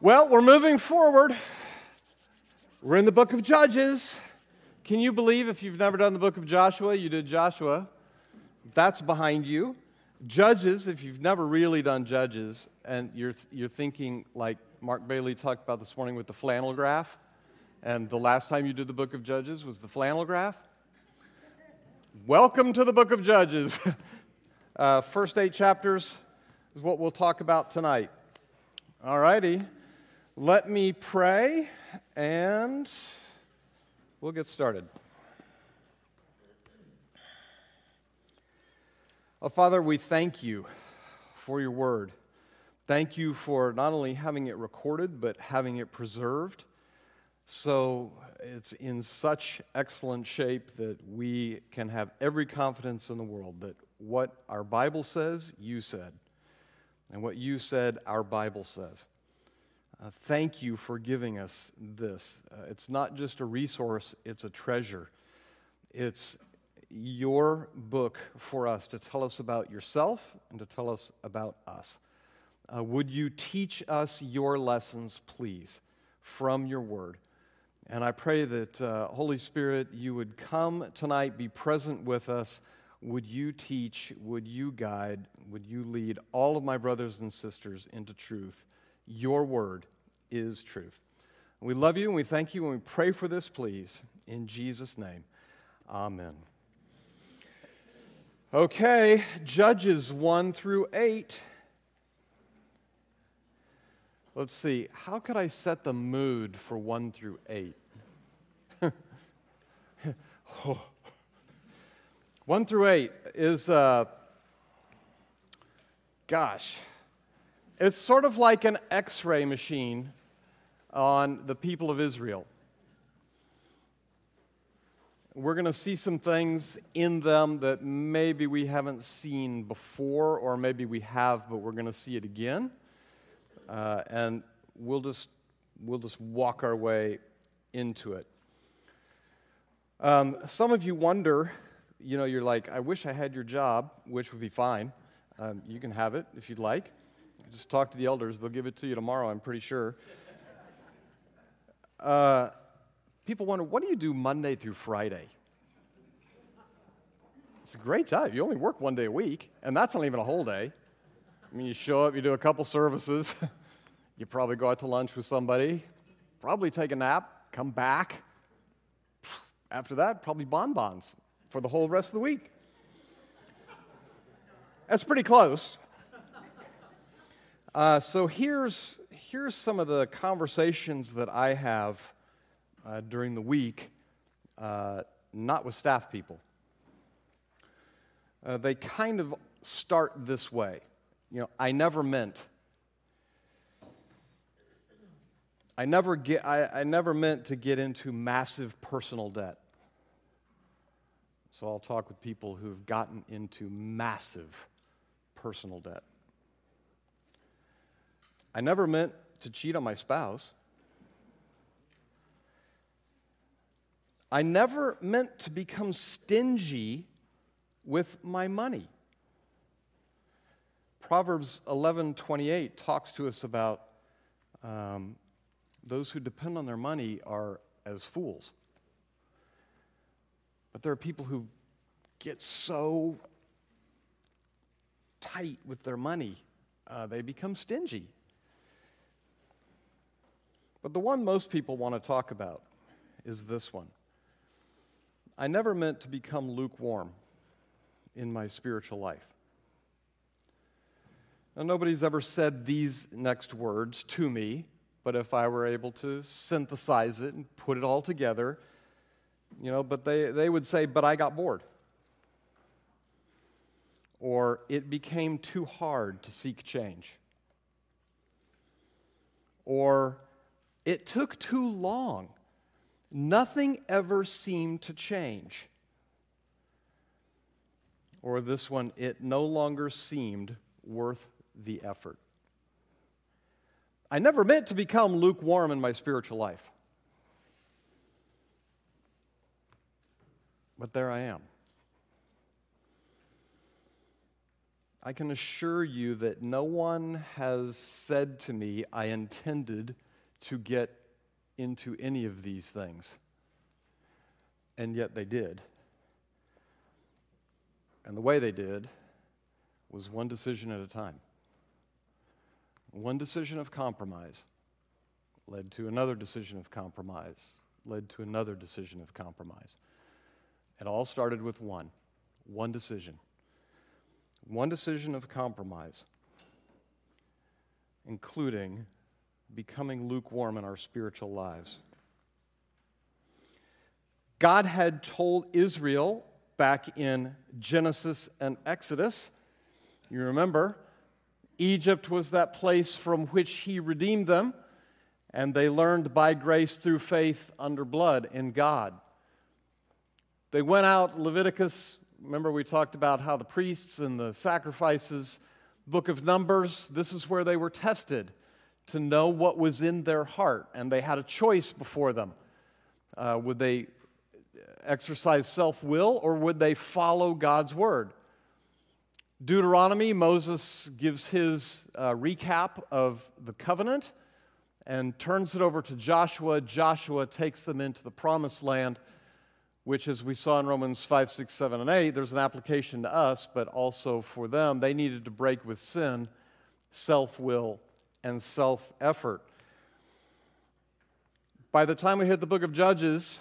Well, we're moving forward. We're in the book of Judges. Can you believe if you've never done the book of Joshua, you did Joshua? That's behind you. Judges, if you've never really done Judges, and you're, you're thinking like Mark Bailey talked about this morning with the flannel graph, and the last time you did the book of Judges was the flannel graph. Welcome to the book of Judges. Uh, first eight chapters is what we'll talk about tonight. All righty. Let me pray and we'll get started. Oh, Father, we thank you for your word. Thank you for not only having it recorded, but having it preserved. So it's in such excellent shape that we can have every confidence in the world that what our Bible says, you said. And what you said, our Bible says. Uh, thank you for giving us this. Uh, it's not just a resource, it's a treasure. It's your book for us to tell us about yourself and to tell us about us. Uh, would you teach us your lessons, please, from your word? And I pray that, uh, Holy Spirit, you would come tonight, be present with us would you teach, would you guide, would you lead all of my brothers and sisters into truth? Your word is truth. We love you and we thank you and we pray for this, please. In Jesus' name, amen. Okay, Judges 1 through 8. Let's see, how could I set the mood for 1 through 8? oh. 1 through 8 is, uh, gosh, it's sort of like an x ray machine on the people of Israel. We're going to see some things in them that maybe we haven't seen before, or maybe we have, but we're going to see it again. Uh, and we'll just, we'll just walk our way into it. Um, some of you wonder you know, you're like, I wish I had your job, which would be fine. Um, you can have it if you'd like. Just talk to the elders, they'll give it to you tomorrow, I'm pretty sure. Uh, people wonder, what do you do Monday through Friday? It's a great time. You only work one day a week, and that's not even a whole day. I mean, you show up, you do a couple services, you probably go out to lunch with somebody, probably take a nap, come back. After that, probably bonbons for the whole rest of the week. That's pretty close. Uh, so here's, here's some of the conversations that I have uh, during the week, uh, not with staff people. Uh, they kind of start this way. You know, I never meant. I never, get, I, I never meant to get into massive personal debt. So I'll talk with people who've gotten into massive personal debt. I never meant to cheat on my spouse. I never meant to become stingy with my money. Proverbs 11:28 talks to us about um, those who depend on their money are as fools. But there are people who get so tight with their money, uh, they become stingy. But the one most people want to talk about is this one. I never meant to become lukewarm in my spiritual life. Now, nobody's ever said these next words to me, but if I were able to synthesize it and put it all together, you know, but they, they would say, but I got bored. Or it became too hard to seek change. Or it took too long. Nothing ever seemed to change. Or this one, it no longer seemed worth the effort. I never meant to become lukewarm in my spiritual life. But there I am. I can assure you that no one has said to me, I intended to get into any of these things. And yet they did. And the way they did was one decision at a time. One decision of compromise led to another decision of compromise, led to another decision of compromise. It all started with one one decision. One decision of compromise, including becoming lukewarm in our spiritual lives. God had told Israel back in Genesis and Exodus, you remember, Egypt was that place from which He redeemed them, and they learned by grace through faith under blood in God. They went out, Leviticus, remember we talked about how the priests and the sacrifices, book of Numbers, this is where they were tested to know what was in their heart. And they had a choice before them. Uh, would they exercise self will or would they follow God's word? Deuteronomy, Moses gives his uh, recap of the covenant and turns it over to Joshua. Joshua takes them into the promised land which, as we saw in Romans 5, 6, 7, and 8, there's an application to us, but also for them. They needed to break with sin, self will, and self effort. By the time we hit the book of Judges,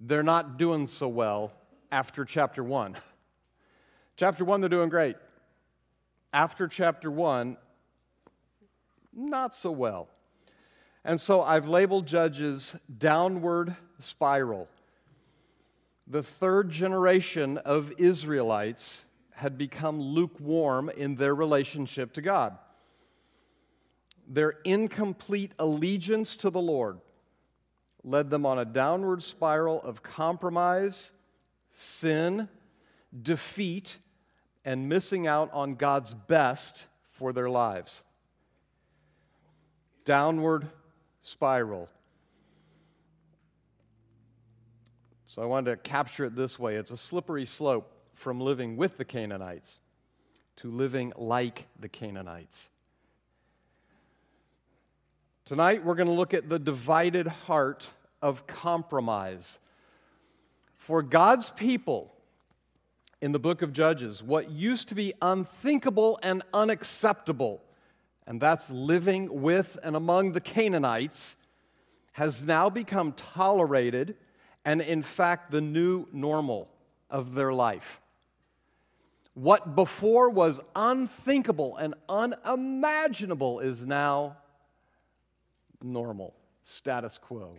they're not doing so well after chapter 1. Chapter 1, they're doing great. After chapter 1, not so well. And so I've labeled Judges downward spiral the third generation of Israelites had become lukewarm in their relationship to God. Their incomplete allegiance to the Lord led them on a downward spiral of compromise, sin, defeat, and missing out on God's best for their lives. Downward spiral. So I wanted to capture it this way it's a slippery slope from living with the Canaanites to living like the Canaanites. Tonight, we're going to look at the divided heart of compromise. For God's people in the book of Judges, what used to be unthinkable and unacceptable, and that's living with and among the Canaanites, has now become tolerated and, in fact, the new normal of their life. What before was unthinkable and unimaginable is now normal, status quo,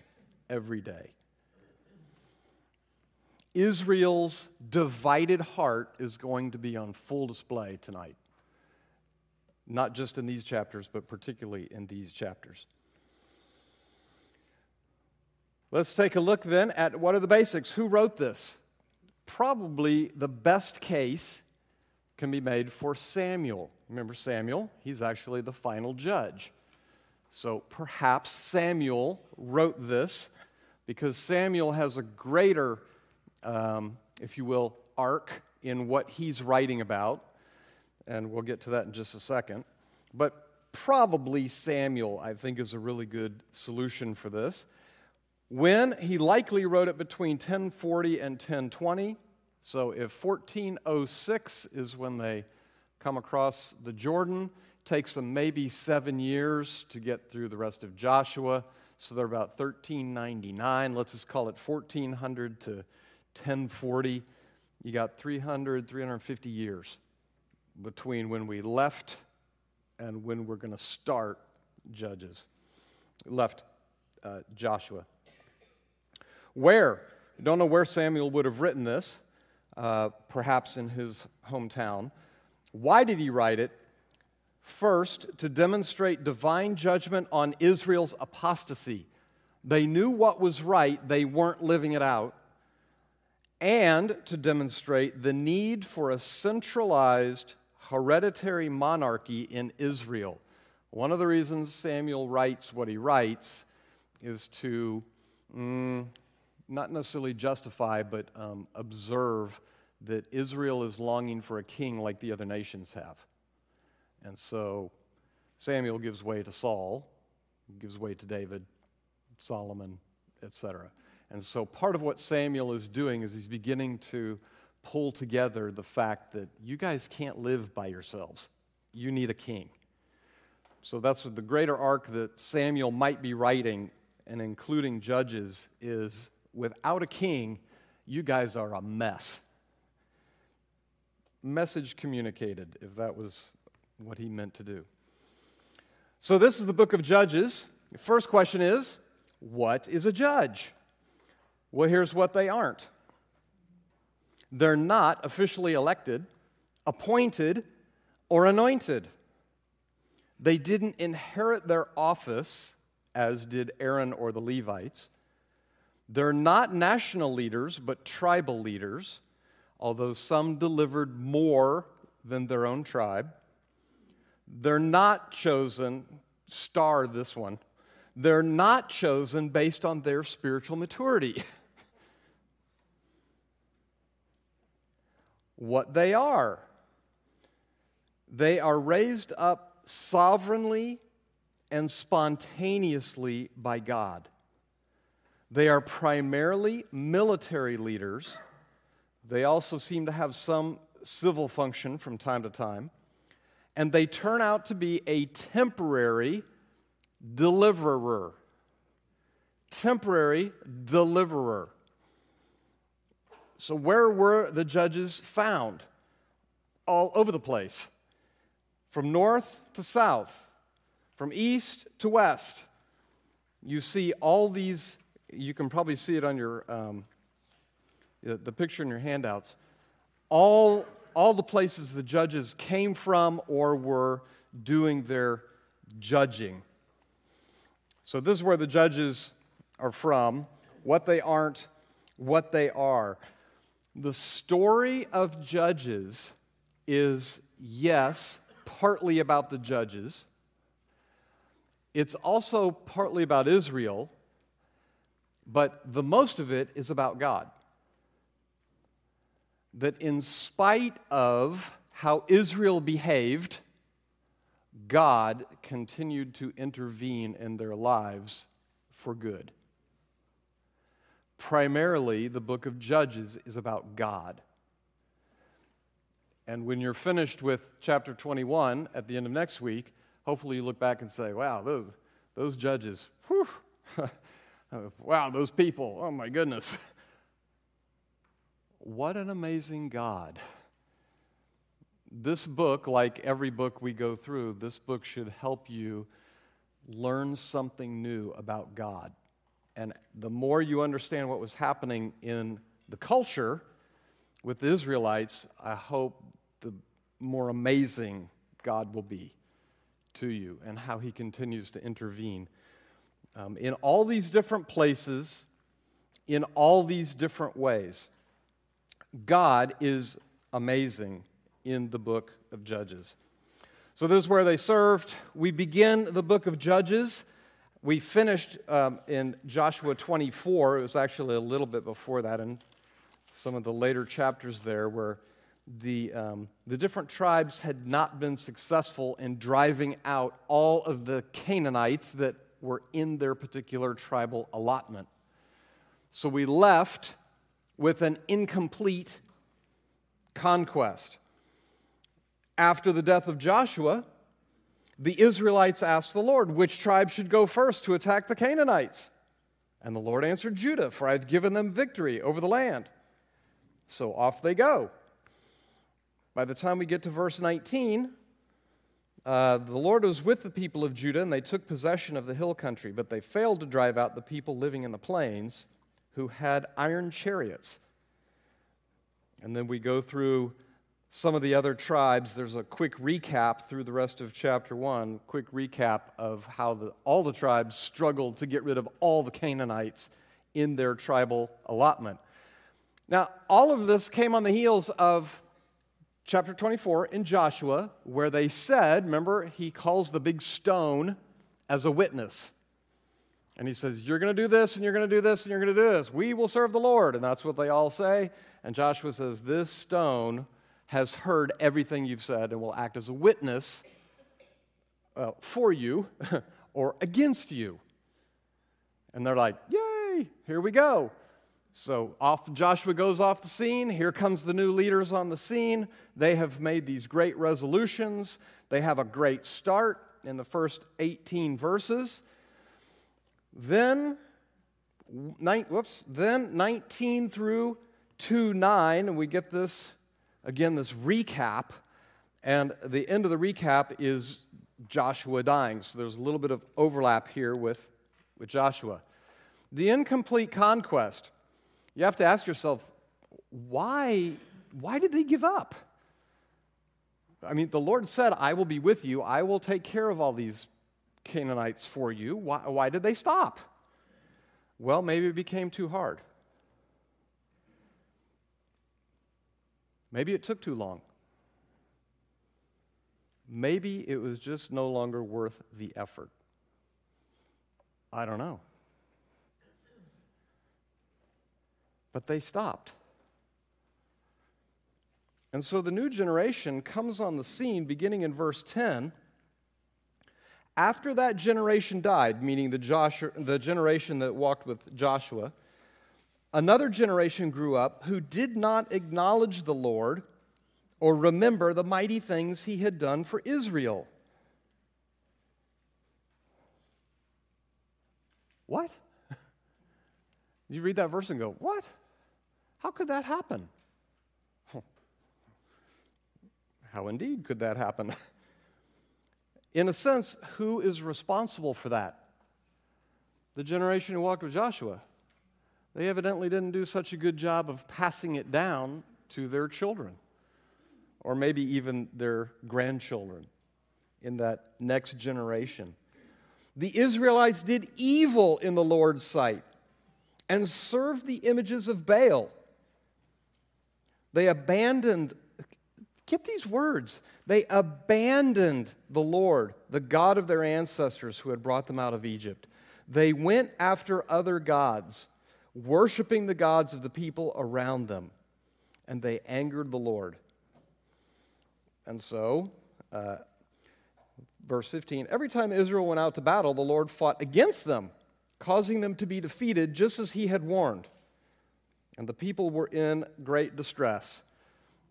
every day. Israel's divided heart is going to be on full display tonight. Not just in these chapters, but particularly in these chapters. Let's take a look then at what are the basics. Who wrote this? Probably the best case can be made for Samuel. Remember Samuel? He's actually the final judge. So perhaps Samuel wrote this because Samuel has a greater, um, if you will, arc in what he's writing about. And we'll get to that in just a second. But probably Samuel, I think, is a really good solution for this. When he likely wrote it between 1040 and 1020. So if 1406 is when they come across the Jordan, takes them maybe seven years to get through the rest of Joshua. So they're about 1399. Let's just call it 1400 to 1040. You got 300, 350 years between when we left and when we're going to start Judges. Left uh, Joshua. Where? Don't know where Samuel would have written this, uh, perhaps in his hometown. Why did he write it? First, to demonstrate divine judgment on Israel's apostasy. They knew what was right, they weren't living it out. And to demonstrate the need for a centralized hereditary monarchy in Israel. One of the reasons Samuel writes what he writes is to mm, not necessarily justify, but um, observe that Israel is longing for a king like the other nations have. And so Samuel gives way to Saul, gives way to David, Solomon, etc. And so part of what Samuel is doing is he's beginning to pull together the fact that you guys can't live by yourselves. You need a king. So that's the greater arc that Samuel might be writing and including Judges is without a king, you guys are a mess. Message communicated, if that was what he meant to do. So, this is the book of Judges. First question is what is a judge? Well, here's what they aren't they're not officially elected, appointed, or anointed. They didn't inherit their office as did Aaron or the Levites. They're not national leaders, but tribal leaders, although some delivered more than their own tribe. They're not chosen, star this one, they're not chosen based on their spiritual maturity. what they are. They are raised up sovereignly and spontaneously by God. They are primarily military leaders. They also seem to have some civil function from time to time. And they turn out to be a temporary deliverer. Temporary deliverer. So, where were the judges found? All over the place, from north to south, from east to west. You see all these, you can probably see it on your, um, the picture in your handouts. All, all the places the judges came from or were doing their judging. So, this is where the judges are from, what they aren't, what they are. The story of Judges is, yes, partly about the judges. It's also partly about Israel, but the most of it is about God. That in spite of how Israel behaved, God continued to intervene in their lives for good primarily the book of Judges is about God. And when you're finished with chapter 21 at the end of next week, hopefully you look back and say, wow, those, those judges, wow, those people, oh my goodness. what an amazing God. This book, like every book we go through, this book should help you learn something new about God. And the more you understand what was happening in the culture with the Israelites, I hope the more amazing God will be to you and how he continues to intervene um, in all these different places, in all these different ways. God is amazing in the book of Judges. So, this is where they served. We begin the book of Judges we finished um, in Joshua 24. It was actually a little bit before that in some of the later chapters there, where the, um, the different tribes had not been successful in driving out all of the Canaanites that were in their particular tribal allotment. So we left with an incomplete conquest. After the death of Joshua, the Israelites asked the Lord, Which tribe should go first to attack the Canaanites? And the Lord answered, Judah, for I've given them victory over the land. So off they go. By the time we get to verse 19, uh, the Lord was with the people of Judah, and they took possession of the hill country, but they failed to drive out the people living in the plains who had iron chariots. And then we go through some of the other tribes, there's a quick recap through the rest of chapter 1, quick recap of how the, all the tribes struggled to get rid of all the Canaanites in their tribal allotment. Now, all of this came on the heels of chapter 24 in Joshua, where they said, remember, he calls the big stone as a witness. And he says, You're going to do this, and you're going to do this, and you're going to do this. We will serve the Lord. And that's what they all say. And Joshua says, This stone has heard everything you've said and will act as a witness uh, for you or against you. And they're like, Yay, here we go. So off Joshua goes off the scene. Here comes the new leaders on the scene. They have made these great resolutions. They have a great start in the first 18 verses. Then, nine, whoops, then 19 through 2 9, and we get this, again, this recap. And the end of the recap is Joshua dying. So there's a little bit of overlap here with, with Joshua. The incomplete conquest. You have to ask yourself, why, why did they give up? I mean, the Lord said, I will be with you. I will take care of all these Canaanites for you. Why, why did they stop? Well, maybe it became too hard. Maybe it took too long. Maybe it was just no longer worth the effort. I don't know. But they stopped. And so the new generation comes on the scene beginning in verse 10 after that generation died, meaning the, Joshua, the generation that walked with Joshua, another generation grew up who did not acknowledge the Lord or remember the mighty things he had done for Israel. What? You read that verse and go, What? How could that happen? How indeed could that happen? In a sense, who is responsible for that? The generation who walked with Joshua. They evidently didn't do such a good job of passing it down to their children, or maybe even their grandchildren in that next generation. The Israelites did evil in the Lord's sight and served the images of Baal. They abandoned, get these words, they abandoned the Lord, the God of their ancestors who had brought them out of Egypt. They went after other gods, worshiping the gods of the people around them, and they angered the Lord. And so, uh, verse 15 every time Israel went out to battle, the Lord fought against them, causing them to be defeated just as he had warned. And the people were in great distress.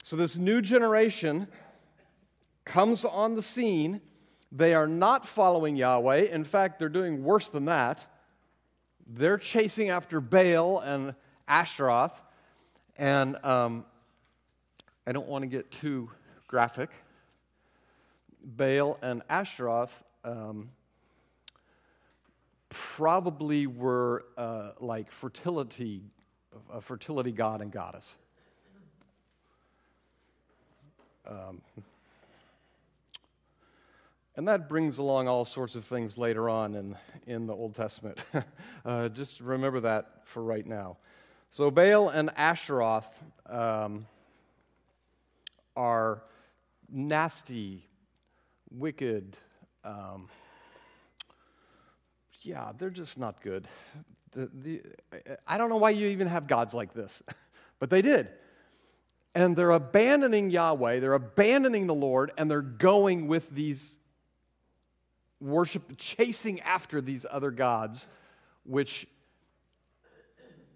So, this new generation comes on the scene. They are not following Yahweh. In fact, they're doing worse than that. They're chasing after Baal and Ashtaroth. And um, I don't want to get too graphic. Baal and Ashtaroth um, probably were uh, like fertility, a fertility god and goddess. Um, and that brings along all sorts of things later on in, in the Old Testament. uh, just remember that for right now. So, Baal and Asheroth um, are nasty, wicked. Um, yeah, they're just not good. The, the, I don't know why you even have gods like this, but they did. And they're abandoning Yahweh, they're abandoning the Lord, and they're going with these worship, chasing after these other gods, which,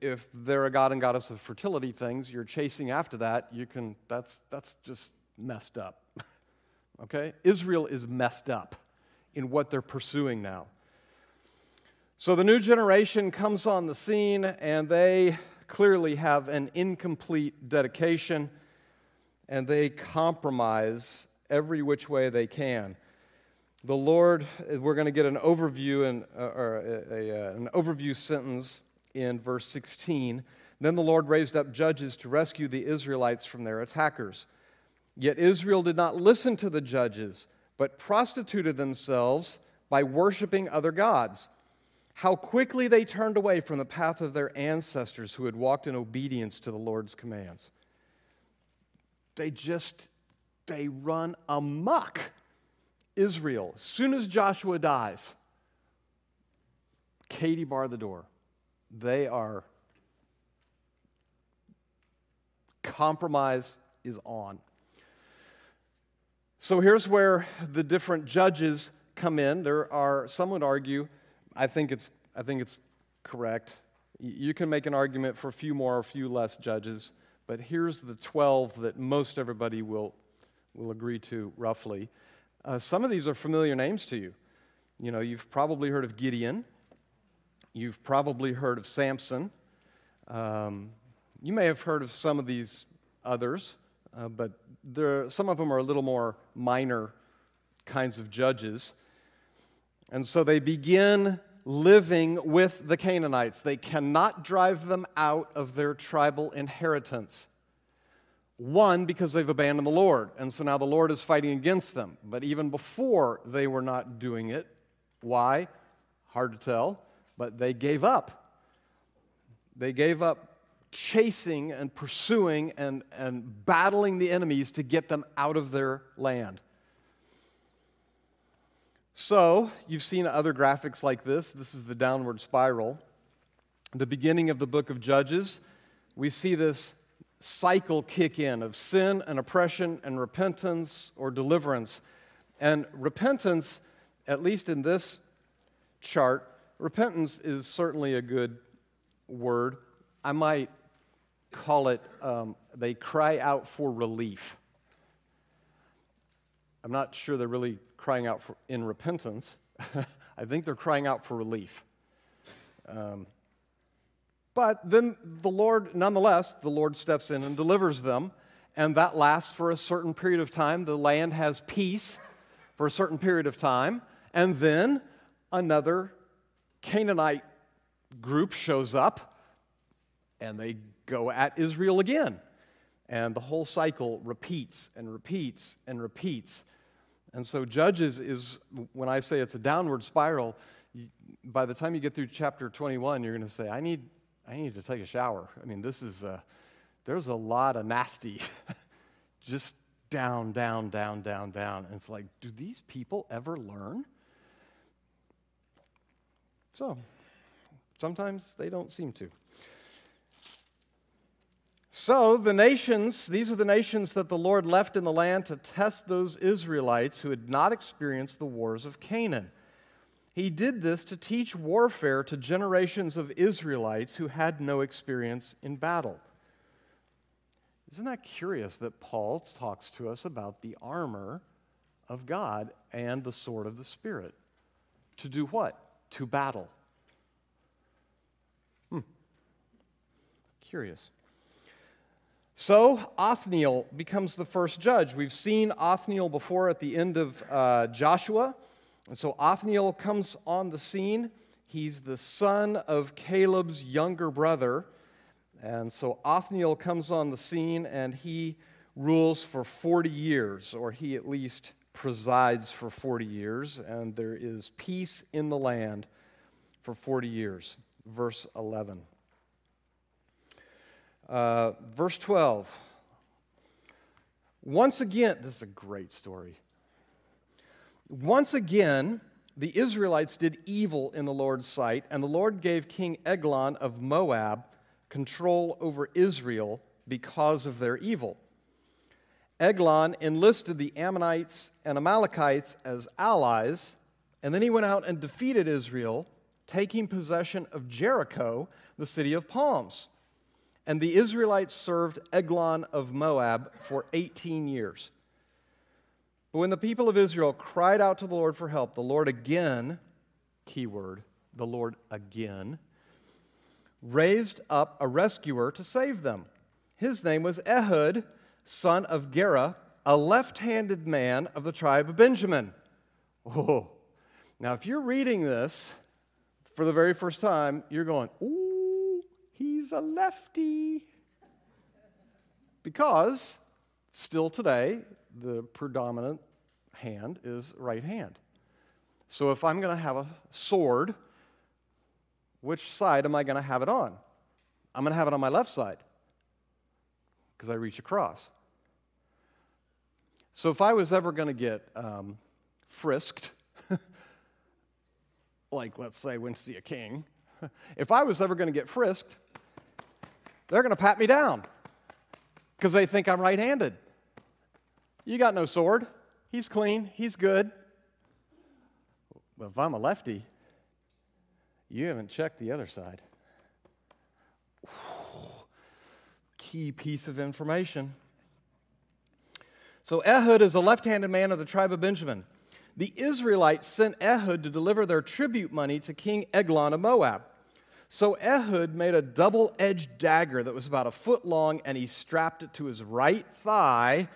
if they're a god and goddess of fertility things, you're chasing after that, you can, that's, that's just messed up. okay? Israel is messed up in what they're pursuing now. So the new generation comes on the scene, and they clearly have an incomplete dedication, and they compromise every which way they can the Lord, we're going to get an overview and uh, or a, a, uh, an overview sentence in verse 16. Then the Lord raised up judges to rescue the Israelites from their attackers. Yet Israel did not listen to the judges, but prostituted themselves by worshiping other gods. How quickly they turned away from the path of their ancestors who had walked in obedience to the Lord's commands. They just, they run amok Israel, as soon as Joshua dies, Katie bar the door. They are, compromise is on. So here's where the different judges come in. There are, some would argue, I think it's, I think it's correct. You can make an argument for a few more or a few less judges, but here's the 12 that most everybody will, will agree to roughly. Uh, some of these are familiar names to you. You know, you've probably heard of Gideon, you've probably heard of Samson. Um, you may have heard of some of these others, uh, but there, some of them are a little more minor kinds of judges. And so they begin living with the Canaanites. They cannot drive them out of their tribal inheritance. One, because they've abandoned the Lord, and so now the Lord is fighting against them. But even before they were not doing it. Why? Hard to tell, but they gave up. They gave up chasing and pursuing and, and battling the enemies to get them out of their land. So, you've seen other graphics like this. This is the downward spiral. The beginning of the book of Judges, we see this cycle kick in of sin and oppression and repentance or deliverance. And repentance, at least in this chart, repentance is certainly a good word. I might call it um, they cry out for relief. I'm not sure they're really crying out for, in repentance. I think they're crying out for relief. Um, but then the Lord, nonetheless, the Lord steps in and delivers them, and that lasts for a certain period of time. The land has peace for a certain period of time, and then another Canaanite group shows up, and they go at Israel again. And the whole cycle repeats and repeats and repeats. And so, Judges is, when I say it's a downward spiral, by the time you get through chapter 21, you're going to say, I need, I need to take a shower. I mean, this is, a, there's a lot of nasty, just down, down, down, down, down. And it's like, do these people ever learn? So, sometimes they don't seem to. So, the nations, these are the nations that the Lord left in the land to test those Israelites who had not experienced the wars of Canaan. He did this to teach warfare to generations of Israelites who had no experience in battle. Isn't that curious that Paul talks to us about the armor of God and the sword of the Spirit? To do what? To battle. Hmm. Curious. So Othniel becomes the first judge. We've seen Othniel before at the end of uh, Joshua. And so Othniel comes on the scene. He's the son of Caleb's younger brother. And so Othniel comes on the scene and he rules for 40 years, or he at least presides for 40 years, and there is peace in the land for 40 years. Verse 11. Uh, verse 12. Once again, this is a great story. Once again, the Israelites did evil in the Lord's sight, and the Lord gave King Eglon of Moab control over Israel because of their evil. Eglon enlisted the Ammonites and Amalekites as allies, and then he went out and defeated Israel, taking possession of Jericho, the city of palms. And the Israelites served Eglon of Moab for 18 years. But when the people of Israel cried out to the Lord for help, the Lord again, keyword, the Lord again, raised up a rescuer to save them. His name was Ehud, son of Gera, a left handed man of the tribe of Benjamin. Oh, now if you're reading this for the very first time, you're going, ooh he's a lefty. Because still today, the predominant hand is right hand. So if I'm going to have a sword, which side am I going to have it on? I'm going to have it on my left side because I reach across. So if I was ever going to get um, frisked, like let's say when see a king, if I was ever going to get frisked, they're going to pat me down because they think I'm right handed. You got no sword. He's clean. He's good. But if I'm a lefty, you haven't checked the other side. Key piece of information. So Ehud is a left handed man of the tribe of Benjamin. The Israelites sent Ehud to deliver their tribute money to King Eglon of Moab. So Ehud made a double edged dagger that was about a foot long, and he strapped it to his right thigh,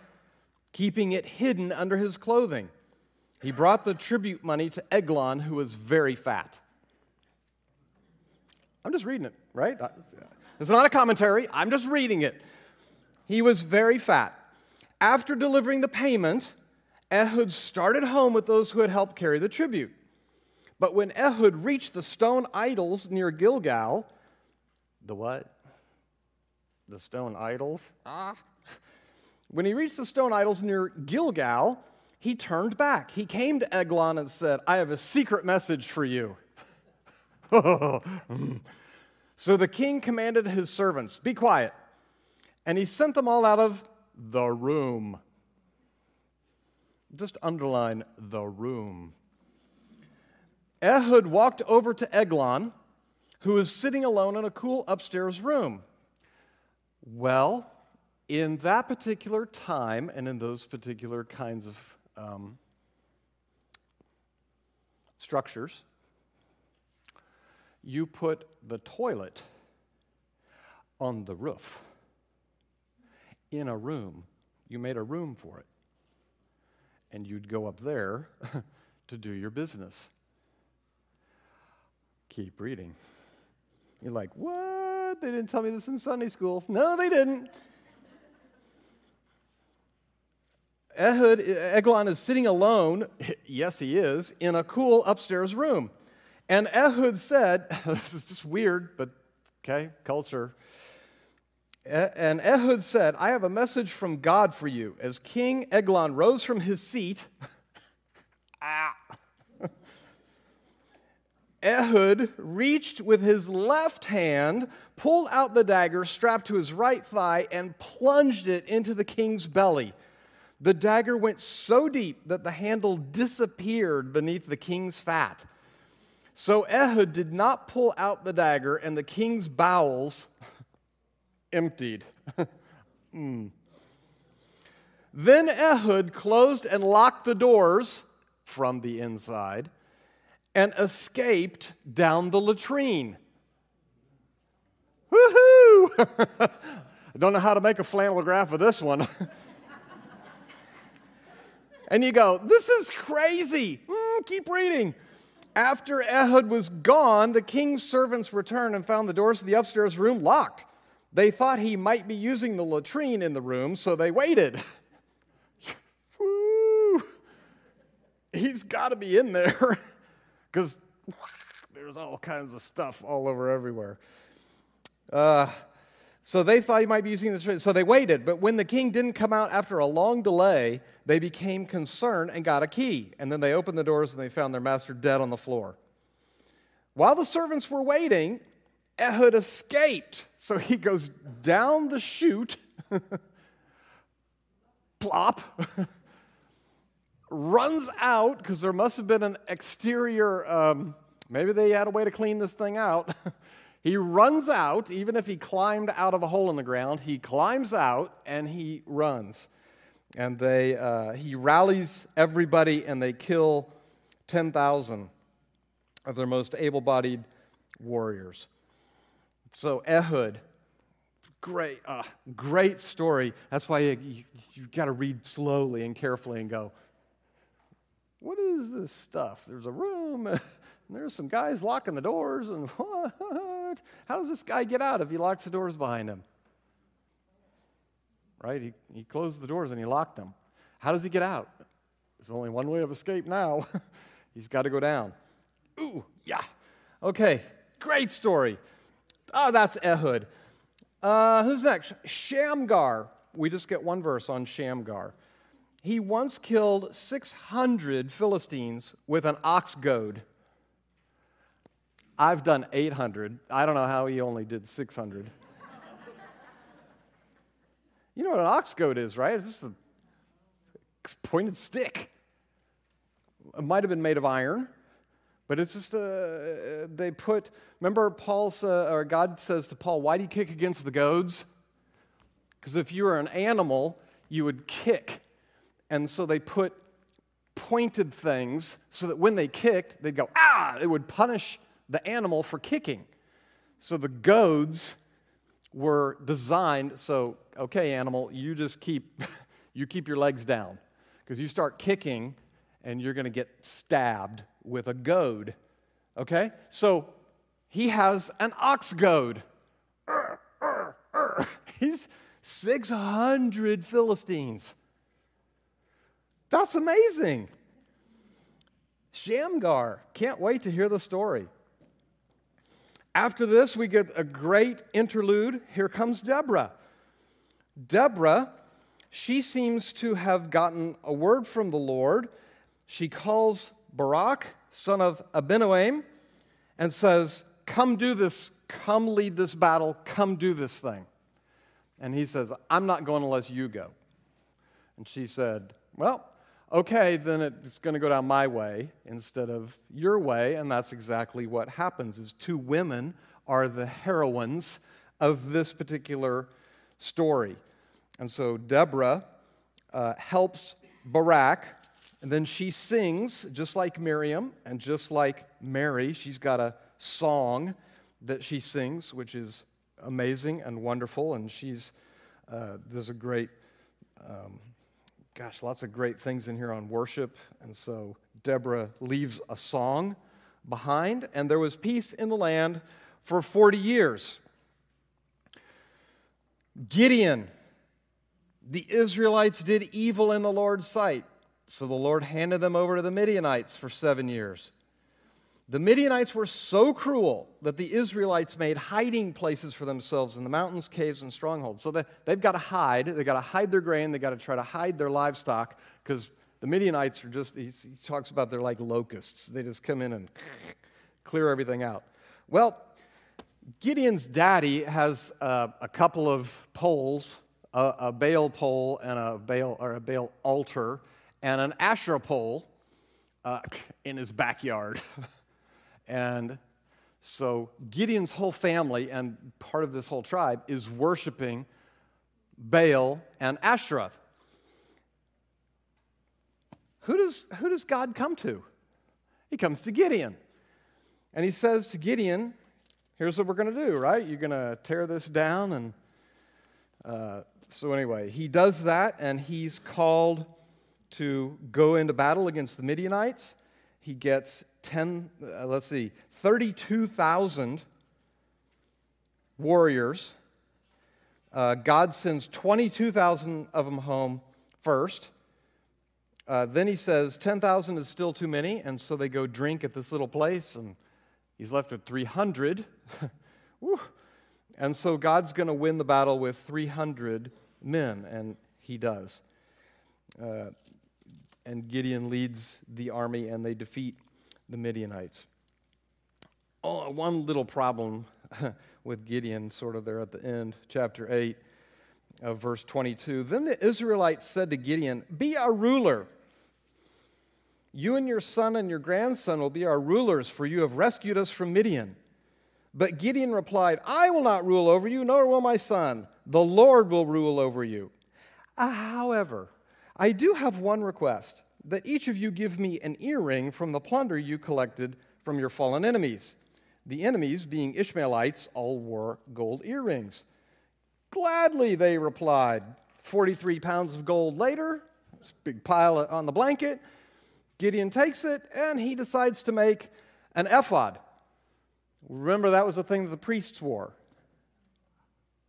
keeping it hidden under his clothing. He brought the tribute money to Eglon, who was very fat. I'm just reading it, right? It's not a commentary, I'm just reading it. He was very fat. After delivering the payment, Ehud started home with those who had helped carry the tribute. But when Ehud reached the stone idols near Gilgal, the what? The stone idols? Ah. When he reached the stone idols near Gilgal, he turned back. He came to Eglon and said, I have a secret message for you. so the king commanded his servants, Be quiet. And he sent them all out of the room. Just underline the room. Ehud walked over to Eglon, who was sitting alone in a cool upstairs room. Well, in that particular time and in those particular kinds of um, structures, you put the toilet on the roof in a room. You made a room for it. And you'd go up there to do your business. Keep reading. You're like, what? They didn't tell me this in Sunday school. No, they didn't. Ehud, Eglon is sitting alone, yes, he is, in a cool upstairs room. And Ehud said, This is just weird, but okay, culture. And Ehud said, I have a message from God for you. As King Eglon rose from his seat, ah, Ehud reached with his left hand, pulled out the dagger strapped to his right thigh, and plunged it into the king's belly. The dagger went so deep that the handle disappeared beneath the king's fat. So Ehud did not pull out the dagger, and the king's bowels emptied. mm. Then Ehud closed and locked the doors from the inside and escaped down the latrine. Woohoo! I don't know how to make a flannel graph of this one. and you go, this is crazy. Mm, keep reading. After Ehud was gone, the king's servants returned and found the doors of the upstairs room locked. They thought he might be using the latrine in the room, so they waited. He's got to be in there because there's all kinds of stuff all over everywhere. Uh, so they thought he might be using the latrine. So they waited. But when the king didn't come out after a long delay, they became concerned and got a key. And then they opened the doors and they found their master dead on the floor. While the servants were waiting, Ehud escaped. So he goes down the chute, plop, runs out because there must have been an exterior, um, maybe they had a way to clean this thing out. he runs out, even if he climbed out of a hole in the ground, he climbs out and he runs. And they, uh, he rallies everybody and they kill 10,000 of their most able bodied warriors. So, Ehud, great, uh, great story. That's why you, you, you got to read slowly and carefully and go, what is this stuff? There's a room, and there's some guys locking the doors, and what? How does this guy get out if he locks the doors behind him? Right? He, he closed the doors and he locked them. How does he get out? There's only one way of escape now. He's got to go down. Ooh, yeah. Okay, great story. Oh, that's Ehud. Uh, who's next? Shamgar. We just get one verse on Shamgar. He once killed 600 Philistines with an ox goad. I've done 800. I don't know how he only did 600. you know what an ox goad is, right? It's just a pointed stick. It might have been made of iron, but it's just a, they put, remember Paul, or God says to Paul, why do you kick against the goads? Because if you were an animal, you would kick. And so they put pointed things so that when they kicked, they'd go, ah! It would punish the animal for kicking. So the goads were designed so, okay, animal, you just keep, you keep your legs down. Because you start kicking and you're going to get stabbed with a goad. Okay? So he has an ox goad. He's 600 Philistines. That's amazing. Shamgar, can't wait to hear the story. After this, we get a great interlude. Here comes Deborah. Deborah, she seems to have gotten a word from the Lord. She calls Barak, son of Abinoam, and says, Come do this, come lead this battle, come do this thing. And he says, I'm not going unless you go. And she said, Well, okay, then it's going to go down my way instead of your way. And that's exactly what happens is two women are the heroines of this particular story. And so Deborah uh, helps Barak, and then she sings, just like Miriam and just like Mary. She's got a song that she sings, which is amazing and wonderful. And she's, uh, there's a great, um, gosh, lots of great things in here on worship. And so Deborah leaves a song behind, and there was peace in the land for 40 years. Gideon, the Israelites did evil in the Lord's sight, so the Lord handed them over to the Midianites for seven years. The Midianites were so cruel that the Israelites made hiding places for themselves in the mountains, caves, and strongholds. So they've got to hide. They've got to hide their grain. They've got to try to hide their livestock because the Midianites are just, he talks about they're like locusts. They just come in and clear everything out. Well, Gideon's daddy has a couple of poles, a, a Baal pole and a Baal, or a Baal altar, and an Asherah pole uh, in his backyard. And so Gideon's whole family and part of this whole tribe is worshiping Baal and Ashtaroth. Who does, who does God come to? He comes to Gideon. And he says to Gideon, Here's what we're going to do, right? You're going to tear this down. And uh, so, anyway, he does that, and he's called to go into battle against the Midianites he gets 10, uh, let's see, 32,000 warriors. Uh, God sends 22,000 of them home first. Uh, then he says 10,000 is still too many, and so they go drink at this little place, and he's left with 300. and so God's going to win the battle with 300 men, and he does. Uh, and Gideon leads the army and they defeat the Midianites. Oh, one little problem with Gideon, sort of there at the end, chapter 8 of verse 22. Then the Israelites said to Gideon, Be our ruler. You and your son and your grandson will be our rulers, for you have rescued us from Midian. But Gideon replied, I will not rule over you, nor will my son. The Lord will rule over you. Uh, however, I do have one request that each of you give me an earring from the plunder you collected from your fallen enemies. The enemies, being Ishmaelites, all wore gold earrings. Gladly, they replied. 43 pounds of gold later, big pile on the blanket. Gideon takes it and he decides to make an ephod. Remember, that was the thing that the priests wore.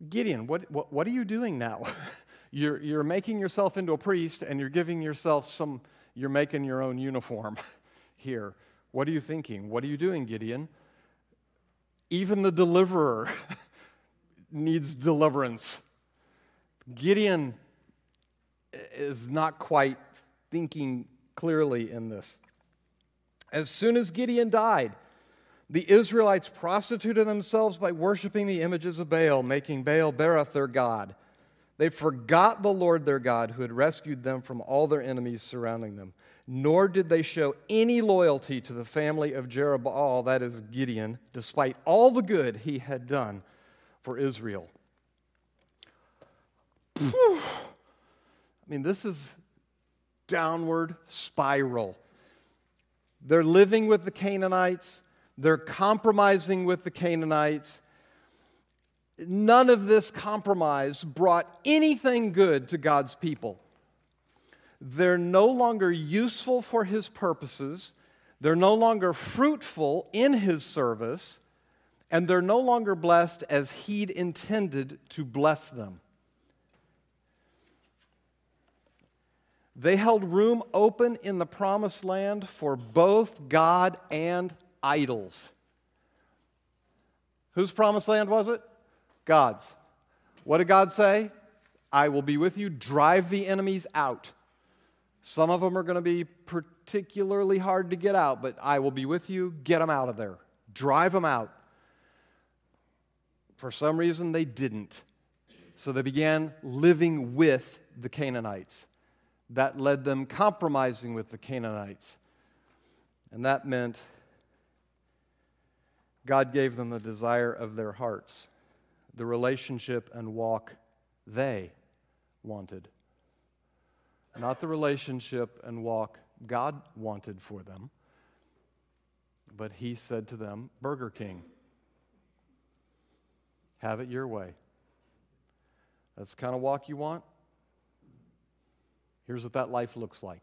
Gideon, what, what, what are you doing now? you're, you're making yourself into a priest and you're giving yourself some, you're making your own uniform here. What are you thinking? What are you doing, Gideon? Even the deliverer needs deliverance. Gideon is not quite thinking clearly in this. As soon as Gideon died, The Israelites prostituted themselves by worshiping the images of Baal, making Baal Berith their God. They forgot the Lord their God who had rescued them from all their enemies surrounding them. Nor did they show any loyalty to the family of Jerubbaal, that is Gideon, despite all the good he had done for Israel. I mean, this is downward spiral. They're living with the Canaanites, they're compromising with the Canaanites. None of this compromise brought anything good to God's people. They're no longer useful for his purposes, they're no longer fruitful in his service, and they're no longer blessed as he'd intended to bless them. They held room open in the promised land for both God and idols. Whose promised land was it? God's. What did God say? I will be with you. Drive the enemies out. Some of them are going to be particularly hard to get out, but I will be with you. Get them out of there. Drive them out. For some reason, they didn't. So they began living with the Canaanites. That led them compromising with the Canaanites. And that meant God gave them the desire of their hearts, the relationship and walk they wanted. Not the relationship and walk God wanted for them, but He said to them, Burger King, have it your way. That's the kind of walk you want? Here's what that life looks like.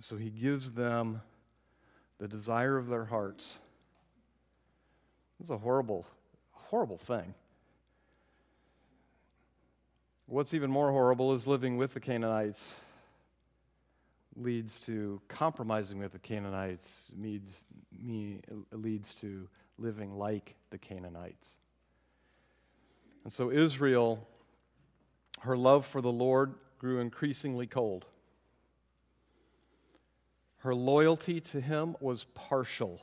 So he gives them the desire of their hearts. It's a horrible, horrible thing. What's even more horrible is living with the Canaanites leads to compromising with the Canaanites, leads, me, leads to living like the Canaanites. And so Israel, her love for the Lord grew increasingly cold. Her loyalty to him was partial,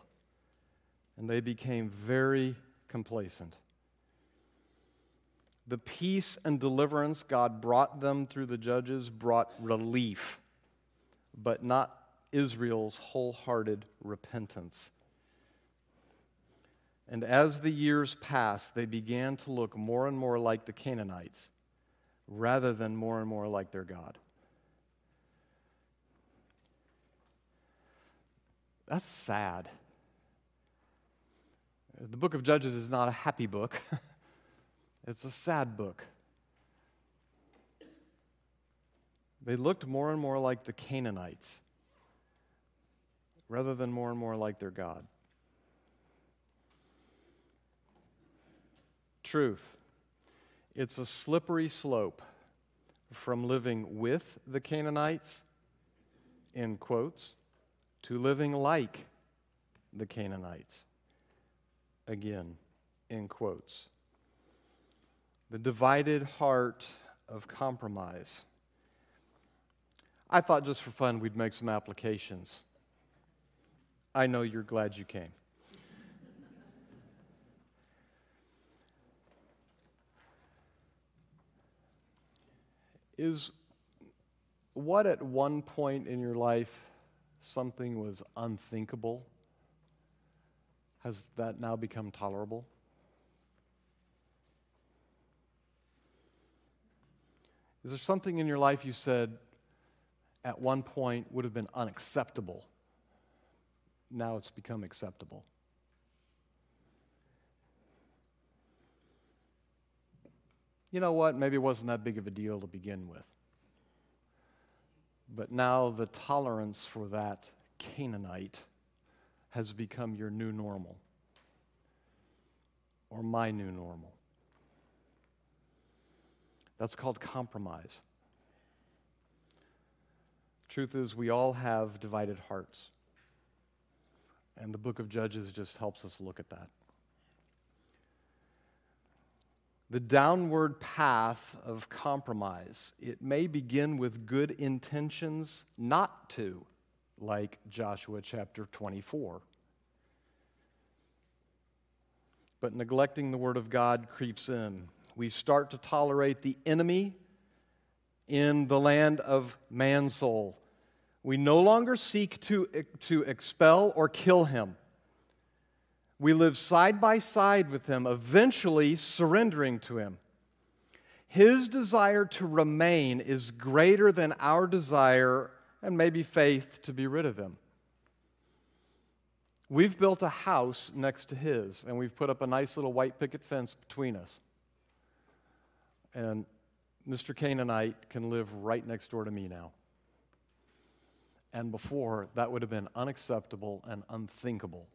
and they became very complacent. The peace and deliverance God brought them through the judges brought relief, but not Israel's wholehearted repentance. And as the years passed, they began to look more and more like the Canaanites rather than more and more like their God. That's sad. The book of Judges is not a happy book, it's a sad book. They looked more and more like the Canaanites rather than more and more like their God. Truth. It's a slippery slope from living with the Canaanites, in quotes, to living like the Canaanites, again, in quotes. The divided heart of compromise. I thought just for fun we'd make some applications. I know you're glad you came. Is what at one point in your life something was unthinkable, has that now become tolerable? Is there something in your life you said at one point would have been unacceptable? Now it's become acceptable. you know what, maybe it wasn't that big of a deal to begin with. But now the tolerance for that Canaanite has become your new normal or my new normal. That's called compromise. Truth is, we all have divided hearts. And the book of Judges just helps us look at that. the downward path of compromise. It may begin with good intentions not to, like Joshua chapter 24. but neglecting the Word of God creeps in. We start to tolerate the enemy in the land of Mansoul. We no longer seek to, to expel or kill him. We live side by side with him, eventually surrendering to him. His desire to remain is greater than our desire and maybe faith to be rid of him. We've built a house next to his, and we've put up a nice little white picket fence between us. And Mr. Canaanite can live right next door to me now. And before, that would have been unacceptable and unthinkable.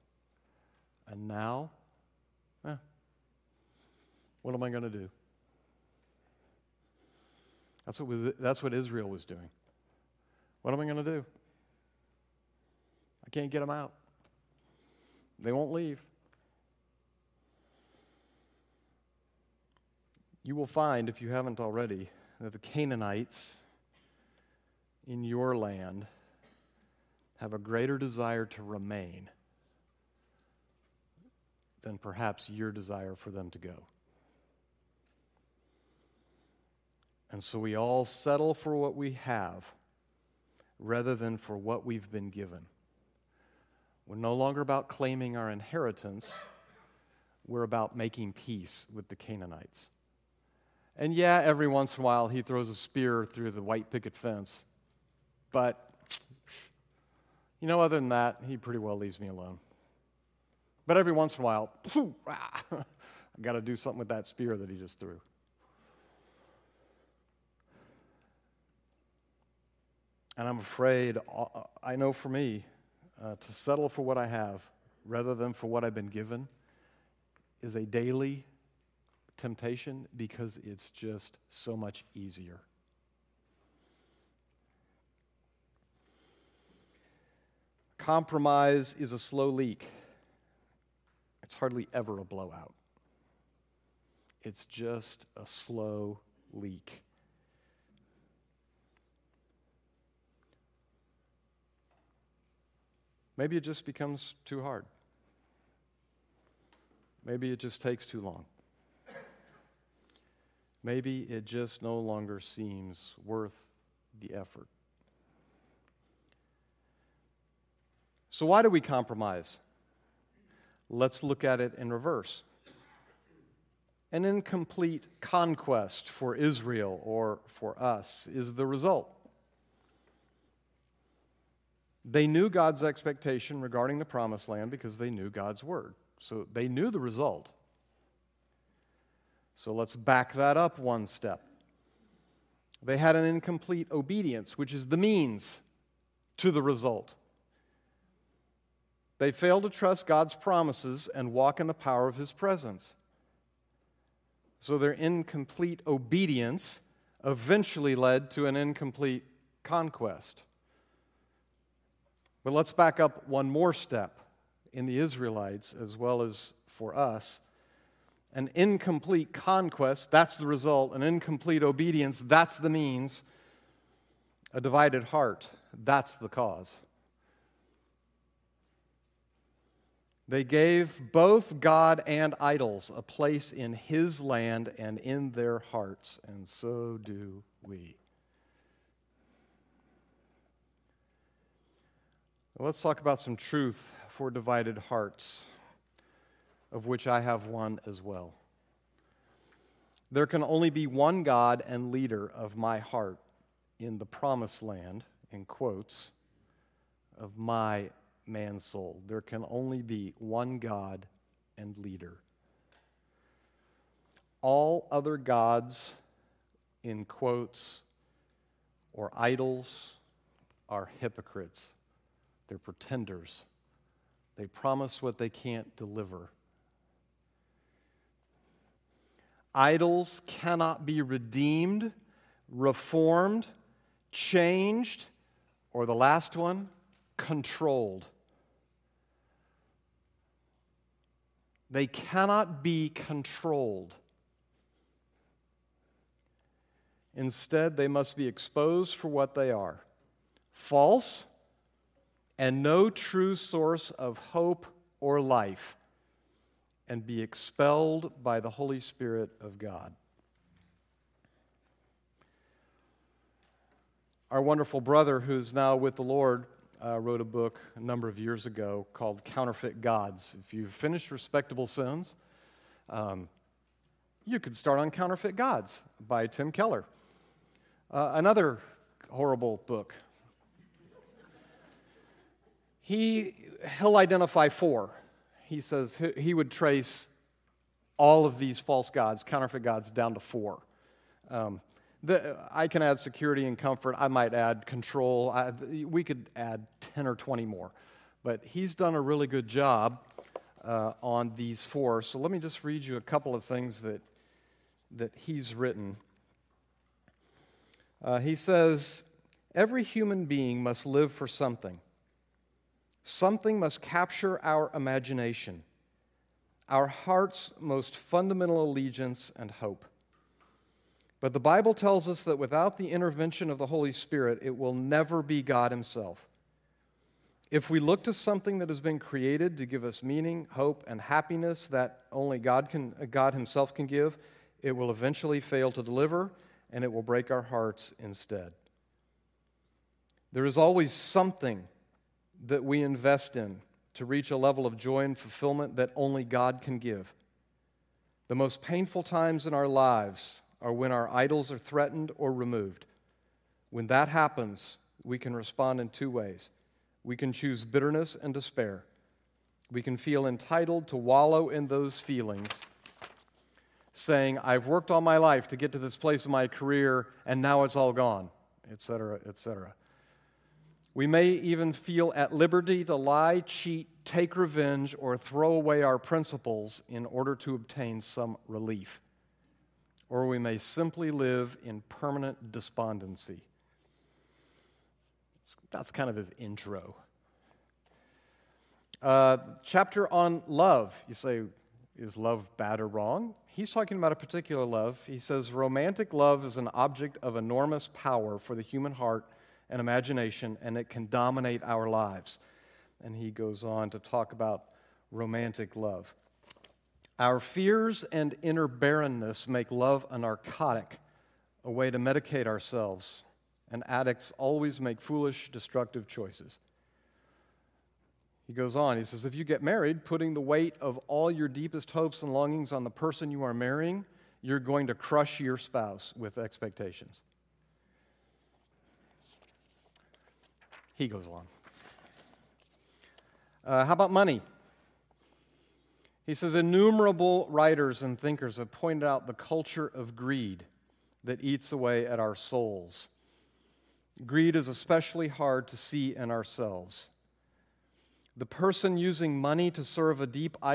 And now, eh, what am I going to do? That's what, was, that's what Israel was doing. What am I going to do? I can't get them out. They won't leave. You will find, if you haven't already, that the Canaanites in your land have a greater desire to remain than perhaps your desire for them to go. And so we all settle for what we have rather than for what we've been given. We're no longer about claiming our inheritance, we're about making peace with the Canaanites. And yeah, every once in a while he throws a spear through the white picket fence. But, you know, other than that, he pretty well leaves me alone. But every once in a while, I've got to do something with that spear that he just threw. And I'm afraid, uh, I know for me, uh, to settle for what I have rather than for what I've been given is a daily temptation because it's just so much easier. Compromise is a slow leak. It's hardly ever a blowout. It's just a slow leak. Maybe it just becomes too hard. Maybe it just takes too long. Maybe it just no longer seems worth the effort. So, why do we compromise? Let's look at it in reverse. An incomplete conquest for Israel or for us is the result. They knew God's expectation regarding the promised land because they knew God's word. So they knew the result. So let's back that up one step. They had an incomplete obedience, which is the means to the result. They failed to trust God's promises and walk in the power of His presence. So their incomplete obedience eventually led to an incomplete conquest. But let's back up one more step in the Israelites as well as for us. An incomplete conquest, that's the result. An incomplete obedience, that's the means. A divided heart, that's the cause. They gave both God and idols a place in His land and in their hearts, and so do we. Let's talk about some truth for divided hearts, of which I have one as well. There can only be one God and leader of my heart in the promised land, in quotes, of my Mansoul. There can only be one God and leader. All other gods, in quotes, or idols are hypocrites. They're pretenders. They promise what they can't deliver. Idols cannot be redeemed, reformed, changed, or the last one, controlled. They cannot be controlled. Instead, they must be exposed for what they are false and no true source of hope or life. and be expelled by the Holy Spirit of God. Our wonderful brother, who's now with the Lord, uh, wrote a book a number of years ago called Counterfeit Gods. If you've finished Respectable Sins, um, you could start on Counterfeit Gods by Tim Keller. Uh, another horrible book. He, he'll identify four. He says he, would trace all of these false gods, counterfeit gods, down to four. Um, the, I can add security and comfort. I might add control. I, we could add 10 or 20 more. But he's done a really good job uh, on these four. So let me just read you a couple of things that, that he's written. Uh, he says, Every human being must live for something. Something must capture our imagination, our heart's most fundamental allegiance and hope. But the Bible tells us that without the intervention of the Holy Spirit, it will never be God Himself. If we look to something that has been created to give us meaning, hope, and happiness that only God, can, God Himself can give, it will eventually fail to deliver and it will break our hearts instead. There is always something that we invest in to reach a level of joy and fulfillment that only God can give. The most painful times in our lives are when our idols are threatened or removed. When that happens, we can respond in two ways. We can choose bitterness and despair. We can feel entitled to wallow in those feelings, saying, I've worked all my life to get to this place in my career, and now it's all gone, etc., etc. We may even feel at liberty to lie, cheat, take revenge, or throw away our principles in order to obtain some relief or we may simply live in permanent despondency. That's kind of his intro. Uh, chapter on love. You say, is love bad or wrong? He's talking about a particular love. He says, romantic love is an object of enormous power for the human heart and imagination, and it can dominate our lives. And he goes on to talk about romantic love. Our fears and inner barrenness make love a narcotic, a way to medicate ourselves, and addicts always make foolish, destructive choices. He goes on, he says, If you get married, putting the weight of all your deepest hopes and longings on the person you are marrying, you're going to crush your spouse with expectations. He goes on. Uh, how about money? He says innumerable writers and thinkers have pointed out the culture of greed that eats away at our souls. Greed is especially hard to see in ourselves. The person using money to serve a deep